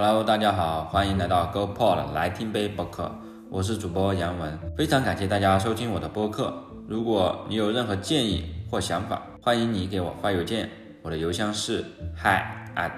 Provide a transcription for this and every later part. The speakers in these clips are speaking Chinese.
Hello，大家好，欢迎来到 GoPod 来听杯播客，我是主播杨文，非常感谢大家收听我的播客。如果你有任何建议或想法，欢迎你给我发邮件，我的邮箱是 hi at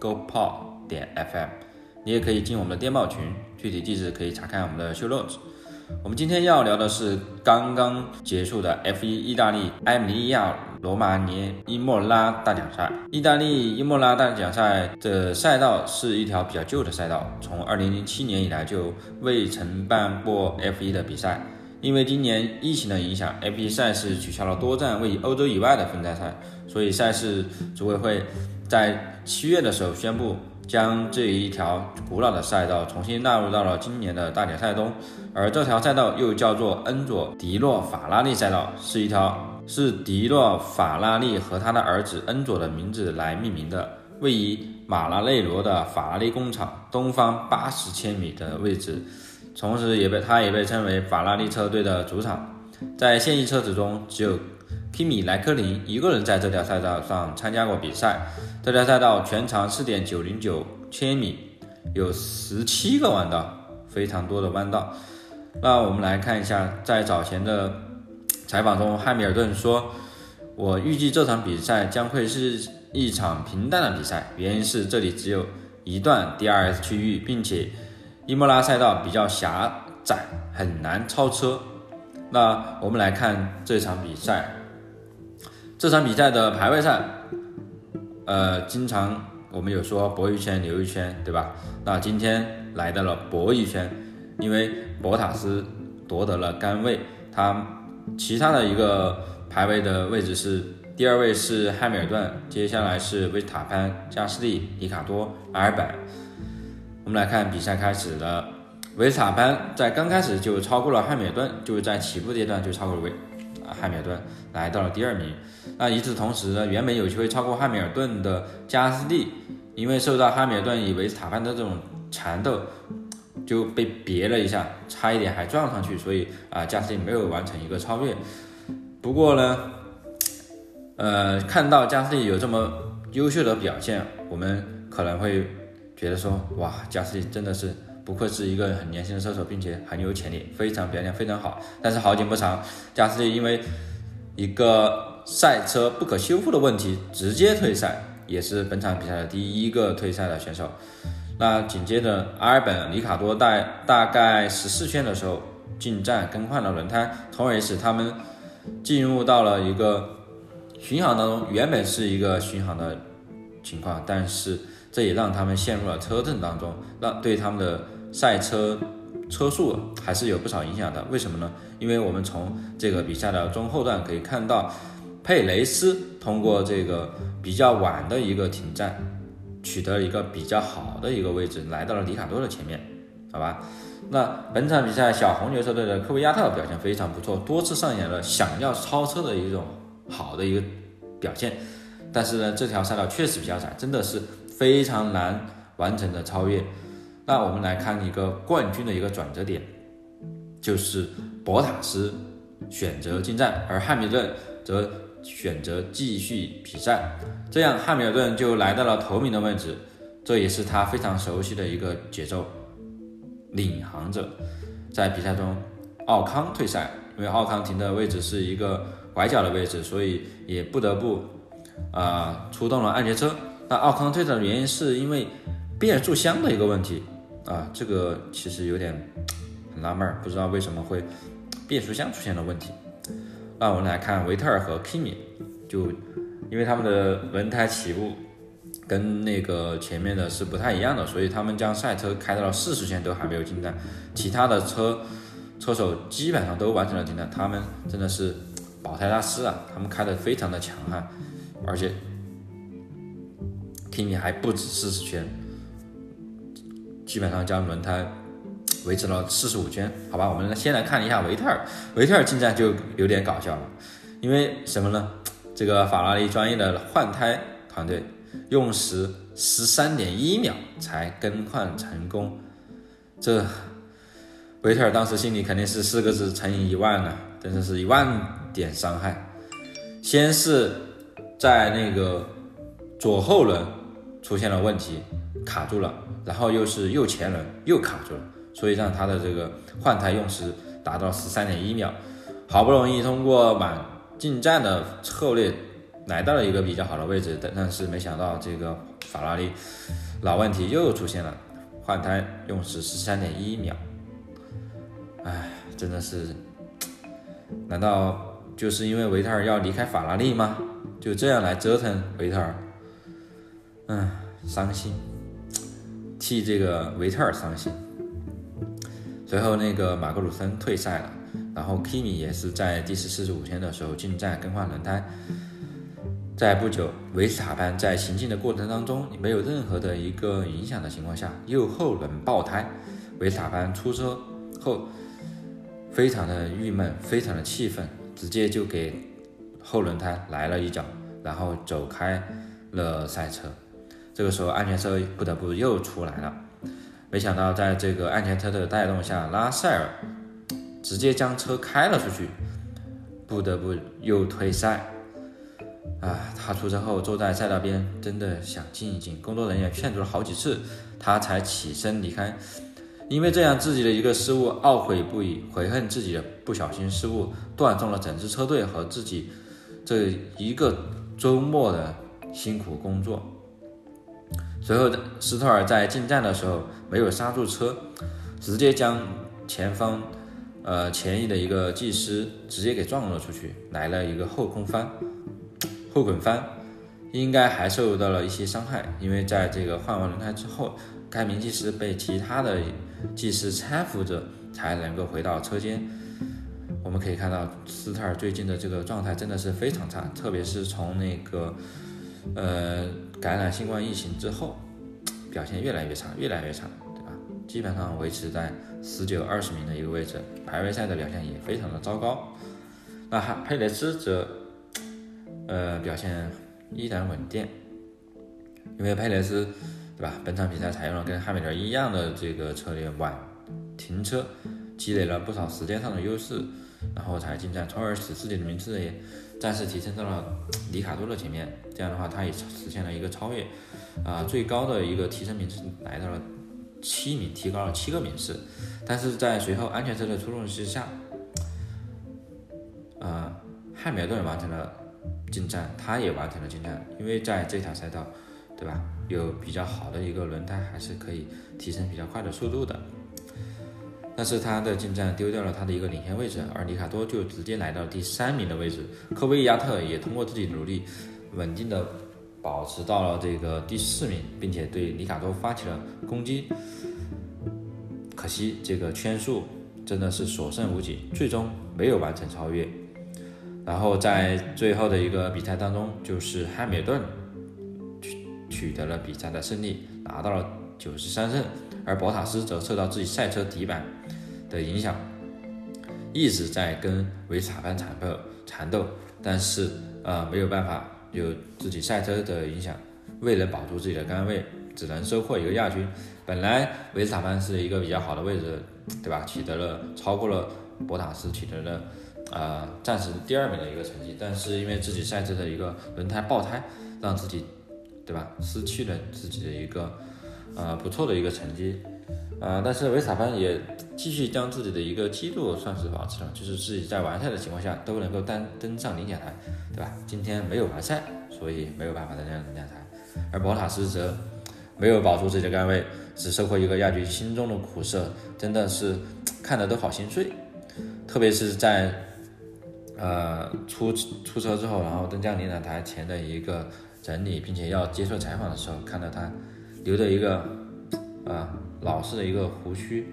GoPod 点 FM。你也可以进我们的电报群，具体地址可以查看我们的 show notes。我们今天要聊的是刚刚结束的 F1 意大利埃米利亚罗马尼伊莫拉大奖赛。意大利伊莫拉大奖赛的赛道是一条比较旧的赛道，从2007年以来就未曾办过 F1 的比赛。因为今年疫情的影响，F1 赛事取消了多站位于欧洲以外的分站赛，所以赛事组委会在七月的时候宣布。将这一条古老的赛道重新纳入到了今年的大奖赛中，而这条赛道又叫做恩佐迪诺法拉利赛道，是一条是迪洛法拉利和他的儿子恩佐的名字来命名的，位于马拉内罗的法拉利工厂东方八十千米的位置，同时也被他也被称为法拉利车队的主场。在现役车子中，只有。皮米莱克林一个人在这条赛道上参加过比赛。这条赛道全长四点九零九千米，有十七个弯道，非常多的弯道。那我们来看一下，在早前的采访中，汉密尔顿说：“我预计这场比赛将会是一场平淡的比赛，原因是这里只有一段 DRS 区域，并且伊莫拉赛道比较狭窄，很难超车。”那我们来看这场比赛。这场比赛的排位赛，呃，经常我们有说博一圈留一圈，对吧？那今天来到了博一圈，因为博塔斯夺得了杆位，他其他的一个排位的位置是第二位是汉密尔顿，接下来是维斯塔潘、加斯利、里卡多、阿尔本。我们来看比赛开始了，维斯塔潘在刚开始就超过了汉密尔顿，就是在起步阶段就超过了维。汉密尔顿来到了第二名。那与此同时呢，原本有机会超过汉密尔顿的加斯利，因为受到汉密尔顿与维斯塔潘的这种缠斗，就被别了一下，差一点还撞上去，所以啊，加斯利没有完成一个超越。不过呢，呃，看到加斯利有这么优秀的表现，我们可能会觉得说，哇，加斯利真的是。不愧是一个很年轻的车手，并且很有潜力，非常表现非常好。但是好景不长，加斯利因为一个赛车不可修复的问题直接退赛，也是本场比赛的第一个退赛的选手。那紧接着阿尔本、里卡多在大概十四圈的时候进站更换了轮胎，从而使他们进入到了一个巡航当中。原本是一个巡航的情况，但是这也让他们陷入了车阵当中，让对他们的。赛车车速还是有不少影响的，为什么呢？因为我们从这个比赛的中后段可以看到，佩雷斯通过这个比较晚的一个停站，取得了一个比较好的一个位置，来到了里卡多的前面，好吧？那本场比赛小红牛车队的科维亚特表现非常不错，多次上演了想要超车的一种好的一个表现，但是呢，这条赛道确实比较窄，真的是非常难完成的超越。那我们来看一个冠军的一个转折点，就是博塔斯选择进站，而汉密顿则选择继续比赛，这样汉密尔顿就来到了头名的位置，这也是他非常熟悉的一个节奏。领航者在比赛中，奥康退赛，因为奥康停的位置是一个拐角的位置，所以也不得不啊出动了按揭车。那奥康退赛的原因是因为变速箱的一个问题。啊，这个其实有点很纳闷，不知道为什么会变速箱出现了问题。那我们来看维特尔和 Kimi，就因为他们的轮胎起步跟那个前面的是不太一样的，所以他们将赛车开到了四十圈都还没有进站，其他的车车手基本上都完成了进站，他们真的是保胎大师啊，他们开的非常的强悍，而且 Kimi 还不止四十圈。基本上将轮胎维持了四十五圈，好吧，我们先来看一下维特尔，维特尔进站就有点搞笑了，因为什么呢？这个法拉利专业的换胎团队用时十三点一秒才更换成功，这维特尔当时心里肯定是四个字乘以一万呢，真的是一万点伤害。先是在那个左后轮出现了问题，卡住了。然后又是右前轮又卡住了，所以让他的这个换胎用时达到十三点一秒，好不容易通过满进站的策略来到了一个比较好的位置，但但是没想到这个法拉利老问题又出现了，换胎用时十三点一秒，哎，真的是，难道就是因为维特尔要离开法拉利吗？就这样来折腾维特尔，嗯，伤心。替这个维特尔伤心。随后，那个马格鲁森退赛了，然后 Kimi 也是在第四十五天的时候进站更换轮胎。在不久，维斯塔潘在行进的过程当中，没有任何的一个影响的情况下，右后轮爆胎。维斯塔潘出车后，非常的郁闷，非常的气愤，直接就给后轮胎来了一脚，然后走开了赛车。这个时候，安全车不得不又出来了。没想到，在这个安全车的带动下，拉塞尔直接将车开了出去，不得不又退赛。啊，他出车后坐在赛道边，真的想静一静。工作人员劝阻了好几次，他才起身离开。因为这样自己的一个失误，懊悔不已，悔恨自己的不小心失误，断送了整支车队和自己这一个周末的辛苦工作。随后，斯特尔在进站的时候没有刹住车，直接将前方，呃前翼的一个技师直接给撞了出去，来了一个后空翻，后滚翻，应该还受到了一些伤害。因为在这个换完轮胎之后，该名技师被其他的技师搀扶着才能够回到车间。我们可以看到斯特尔最近的这个状态真的是非常差，特别是从那个。呃，感染新冠疫情之后，表现越来越差，越来越差，对吧？基本上维持在十九、二十名的一个位置，排位赛的表现也非常的糟糕。那哈佩雷斯则，呃，表现依然稳定，因为佩雷斯，对吧？本场比赛采用了跟汉密尔一样的这个策略，晚停车，积累了不少时间上的优势，然后才进站，从而使自己的名次也。暂时提升到了里卡多的前面，这样的话，他也实现了一个超越，啊，最高的一个提升名次来到了七名，提高了七个名次。但是在随后安全车的出动之下，啊，汉密尔顿完成了进站，他也完成了进站，因为在这条赛道，对吧，有比较好的一个轮胎，还是可以提升比较快的速度的。但是他的进站丢掉了他的一个领先位置，而里卡多就直接来到第三名的位置。科威亚特也通过自己努力，稳定的保持到了这个第四名，并且对里卡多发起了攻击。可惜这个圈数真的是所剩无几，最终没有完成超越。然后在最后的一个比赛当中，就是汉密尔顿取取得了比赛的胜利，拿到了九十三胜。而博塔斯则受到自己赛车底板的影响，一直在跟维斯塔潘缠斗缠斗，但是呃没有办法，有自己赛车的影响，未能保住自己的杆位，只能收获一个亚军。本来维斯塔潘是一个比较好的位置，对吧？取得了超过了博塔斯，取得了呃暂时第二名的一个成绩，但是因为自己赛车的一个轮胎爆胎，让自己对吧失去了自己的一个。呃，不错的一个成绩，呃，但是维塔潘也继续将自己的一个记录算是保持了，就是自己在完赛的情况下都能够单登上领奖台，对吧？今天没有完赛，所以没有办法登上领奖台，而博塔斯则没有保住自己的杆位，只收获一个亚军，心中的苦涩真的是看得都好心碎，特别是在呃出出车之后，然后登上领奖台前的一个整理，并且要接受采访的时候，看到他。留着一个啊老式的一个胡须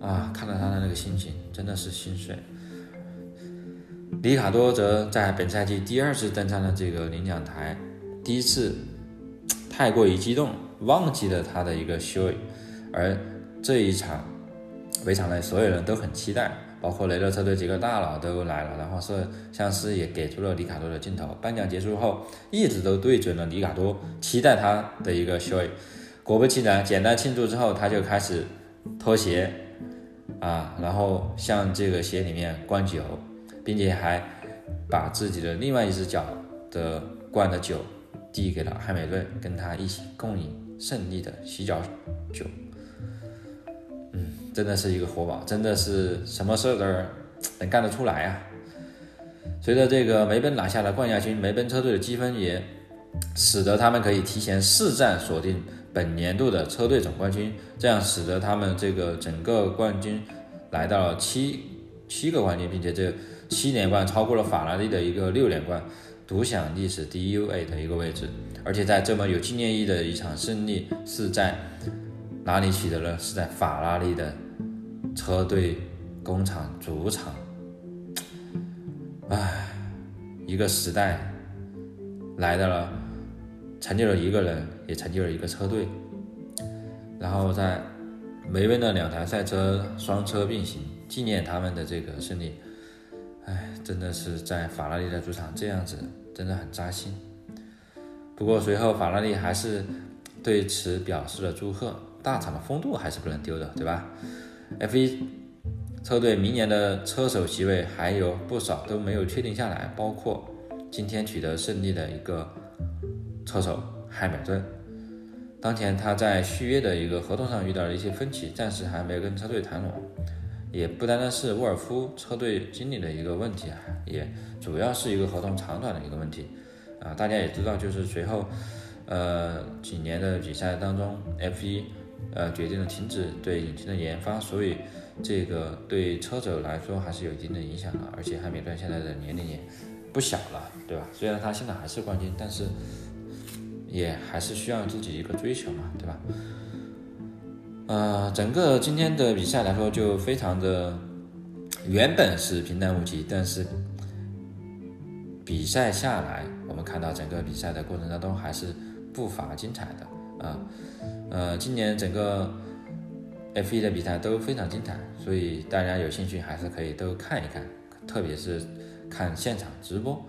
啊，看到他的那个心情真的是心碎。里卡多则在本赛季第二次登上了这个领奖台，第一次太过于激动，忘记了他的一个修为，而这一场围场内所有人都很期待。包括雷诺车队几个大佬都来了，然后摄像师也给出了里卡多的镜头。颁奖结束后，一直都对准了里卡多，期待他的一个 show。果不其然，简单庆祝之后，他就开始脱鞋啊，然后向这个鞋里面灌酒，并且还把自己的另外一只脚的灌的酒递给了汉密尔顿，跟他一起共饮胜利的洗脚酒。真的是一个活宝，真的是什么事儿都能干得出来啊！随着这个梅奔拿下了冠亚军，梅奔车队的积分也使得他们可以提前四战锁定本年度的车队总冠军，这样使得他们这个整个冠军来到了七七个冠军，并且这七连冠超过了法拉利的一个六连冠，独享历史第一位的一个位置。而且在这么有纪念意义的一场胜利是在哪里取得了？是在法拉利的车队工厂主场。唉，一个时代来到了，成就了一个人，也成就了一个车队。然后在梅奔的两台赛车双车并行，纪念他们的这个胜利。唉，真的是在法拉利的主场这样子，真的很扎心。不过随后法拉利还是对此表示了祝贺，大厂的风度还是不能丢的，对吧？F1。车队明年的车手席位还有不少都没有确定下来，包括今天取得胜利的一个车手汉密尔顿。当前他在续约的一个合同上遇到了一些分歧，暂时还没有跟车队谈拢。也不单单是沃尔夫车队经理的一个问题，也主要是一个合同长短的一个问题啊。大家也知道，就是随后呃几年的比赛当中，F1 呃决定了停止对引擎的研发，所以。这个对车手来说还是有一定的影响的，而且汉密尔顿现在的年龄也不小了，对吧？虽然他现在还是冠军，但是也还是需要自己一个追求嘛，对吧？呃，整个今天的比赛来说就非常的，原本是平淡无奇，但是比赛下来，我们看到整个比赛的过程当中还是不乏精彩的啊，呃，今年整个。F1 的比赛都非常精彩，所以大家有兴趣还是可以都看一看，特别是看现场直播，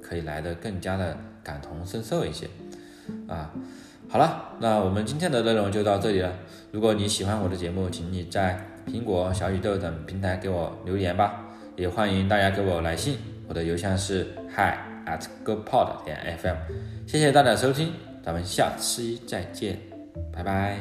可以来的更加的感同身受一些。啊，好了，那我们今天的内容就到这里了。如果你喜欢我的节目，请你在苹果、小宇宙等平台给我留言吧，也欢迎大家给我来信，我的邮箱是 hi at gopod 点 fm。谢谢大家收听，咱们下期再见，拜拜。